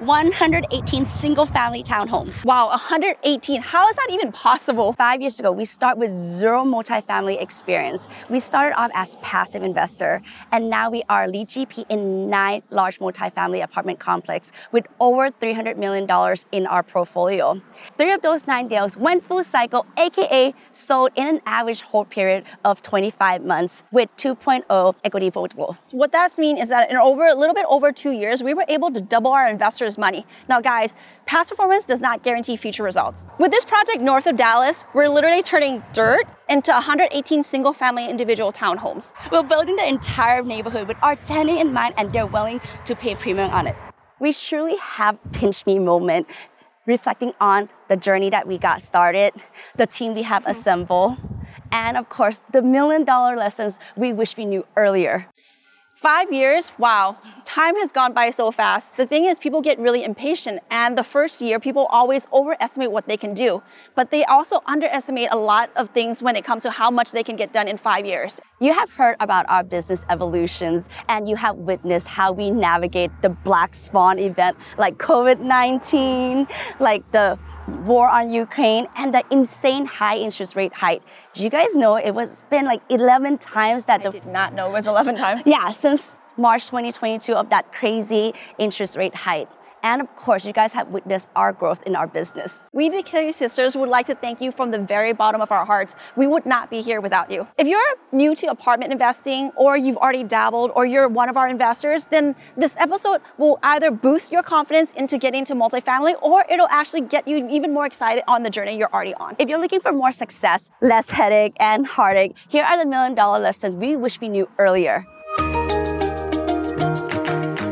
118 single family townhomes. Wow, 118. How is that even possible? Five years ago, we start with zero multifamily experience. We started off as passive investor, and now we are lead GP in nine large multifamily apartment complex with over $300 million in our portfolio. Three of those nine deals went full cycle, aka sold in an average hold period of 25 months with 2.0 equity multiple. What that means is that in over a little bit over two years, we were able to double our investors money. Now, guys, past performance does not guarantee future results. With this project north of Dallas, we're literally turning dirt into 118 single family individual townhomes. We're building the entire neighborhood with our tenant in mind, and they're willing to pay premium on it. We surely have pinch me moment reflecting on the journey that we got started, the team we have assembled, and of course, the million dollar lessons we wish we knew earlier. Five years, wow, time has gone by so fast. The thing is, people get really impatient, and the first year, people always overestimate what they can do, but they also underestimate a lot of things when it comes to how much they can get done in five years. You have heard about our business evolutions, and you have witnessed how we navigate the black swan event like COVID 19, like the war on Ukraine, and the insane high interest rate hike. Do you guys know it was been like 11 times that I the. did not know it was 11 times. Yeah, since March 2022 of that crazy interest rate hike. And of course, you guys have witnessed our growth in our business. We, the Kitty Sisters, would like to thank you from the very bottom of our hearts. We would not be here without you. If you're new to apartment investing, or you've already dabbled, or you're one of our investors, then this episode will either boost your confidence into getting into multifamily, or it'll actually get you even more excited on the journey you're already on. If you're looking for more success, less headache, and heartache, here are the million dollar lessons we wish we knew earlier.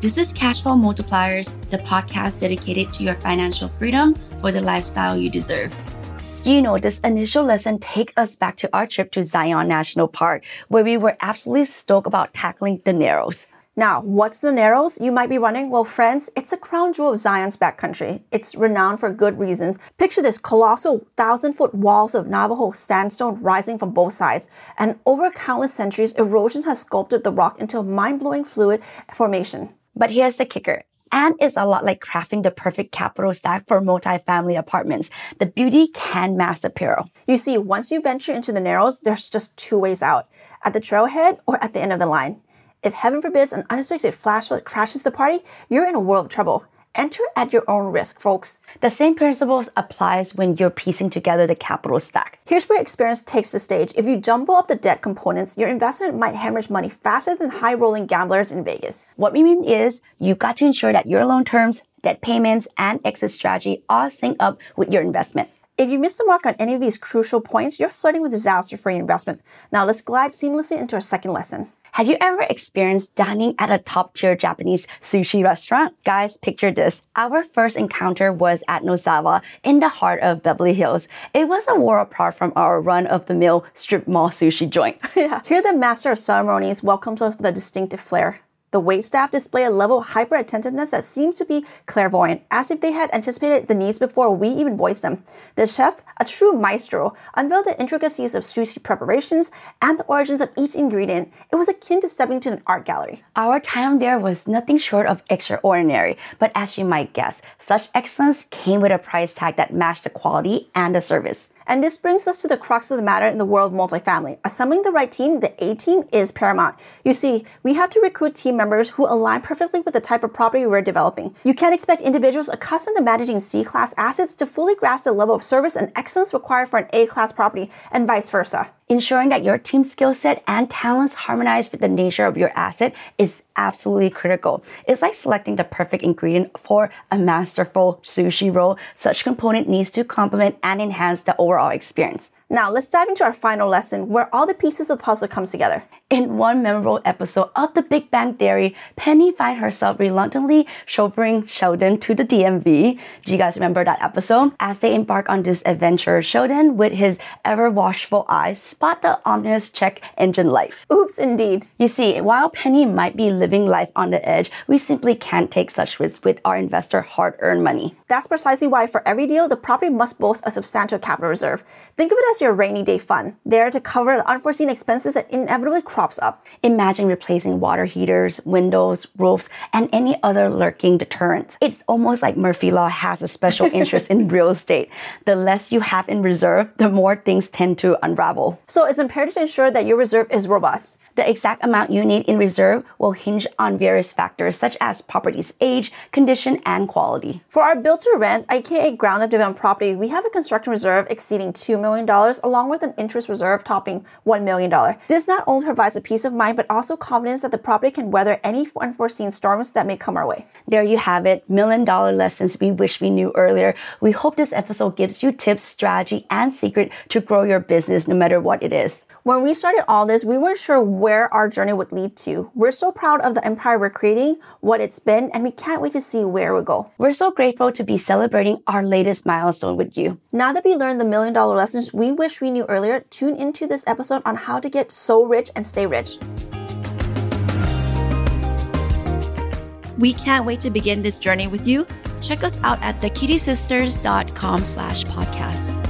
This is Cashflow Multipliers, the podcast dedicated to your financial freedom for the lifestyle you deserve. You know, this initial lesson take us back to our trip to Zion National Park, where we were absolutely stoked about tackling the Narrows. Now, what's the Narrows? You might be wondering. Well, friends, it's a crown jewel of Zion's backcountry. It's renowned for good reasons. Picture this colossal thousand foot walls of Navajo sandstone rising from both sides. And over countless centuries, erosion has sculpted the rock into a mind blowing fluid formation. But here's the kicker. And it's a lot like crafting the perfect capital stack for multifamily apartments. The beauty can mask peril. You see, once you venture into the narrows, there's just two ways out at the trailhead or at the end of the line. If heaven forbids an unexpected flash crashes the party, you're in a world of trouble. Enter at your own risk, folks. The same principles applies when you're piecing together the capital stack. Here's where experience takes the stage. If you jumble up the debt components, your investment might hemorrhage money faster than high rolling gamblers in Vegas. What we mean is you've got to ensure that your loan terms, debt payments, and exit strategy all sync up with your investment. If you miss the mark on any of these crucial points, you're flirting with disaster for your investment. Now let's glide seamlessly into our second lesson. Have you ever experienced dining at a top tier Japanese sushi restaurant? Guys, picture this. Our first encounter was at Nozawa in the heart of Beverly Hills. It was a world apart from our run of the mill strip mall sushi joint. yeah. Here, the master of ceremonies welcomes us with a distinctive flair. The waitstaff display a level of hyper attentiveness that seems to be clairvoyant, as if they had anticipated the needs before we even voiced them. The chef, a true maestro, unveiled the intricacies of sushi preparations and the origins of each ingredient. It was akin to stepping to an art gallery. Our time there was nothing short of extraordinary, but as you might guess, such excellence came with a price tag that matched the quality and the service. And this brings us to the crux of the matter in the world of multifamily. Assembling the right team, the A team, is paramount. You see, we have to recruit team members who align perfectly with the type of property we're developing. You can't expect individuals accustomed to managing C class assets to fully grasp the level of service and excellence required for an A class property, and vice versa. Ensuring that your team skill set and talents harmonize with the nature of your asset is absolutely critical. It's like selecting the perfect ingredient for a masterful sushi roll. Such component needs to complement and enhance the overall experience. Now, let's dive into our final lesson where all the pieces of the puzzle comes together. In one memorable episode of The Big Bang Theory, Penny finds herself reluctantly chauffeuring Sheldon to the DMV. Do you guys remember that episode? As they embark on this adventure, Sheldon, with his ever watchful eyes, spot the ominous check engine light. Oops, indeed. You see, while Penny might be living life on the edge, we simply can't take such risks with our investor hard-earned money. That's precisely why for every deal, the property must boast a substantial capital reserve. Think of it as your rainy day fund, there to cover the unforeseen expenses that inevitably crops up. Imagine replacing water heaters, windows, roofs, and any other lurking deterrent. It's almost like Murphy Law has a special interest in real estate. The less you have in reserve, the more things tend to unravel. So it's imperative to ensure that your reserve is robust. The exact amount you need in reserve will hinge on various factors such as property's age, condition, and quality. For our build to rent, aka ground up development property, we have a construction reserve exceeding $2 million along with an interest reserve topping $1 million. This not only provides a peace of mind but also confidence that the property can weather any unforeseen storms that may come our way. There you have it, million dollar lessons we wish we knew earlier. We hope this episode gives you tips, strategy, and secret to grow your business no matter what it is. When we started all this, we weren't sure where our journey would lead to. We're so proud of the empire we're creating, what it's been, and we can't wait to see where we go. We're so grateful to be celebrating our latest milestone with you. Now that we learned the million dollar lessons we wish we knew earlier, tune into this episode on how to get so rich and stay rich. We can't wait to begin this journey with you. Check us out at thekittysisters.com slash podcast.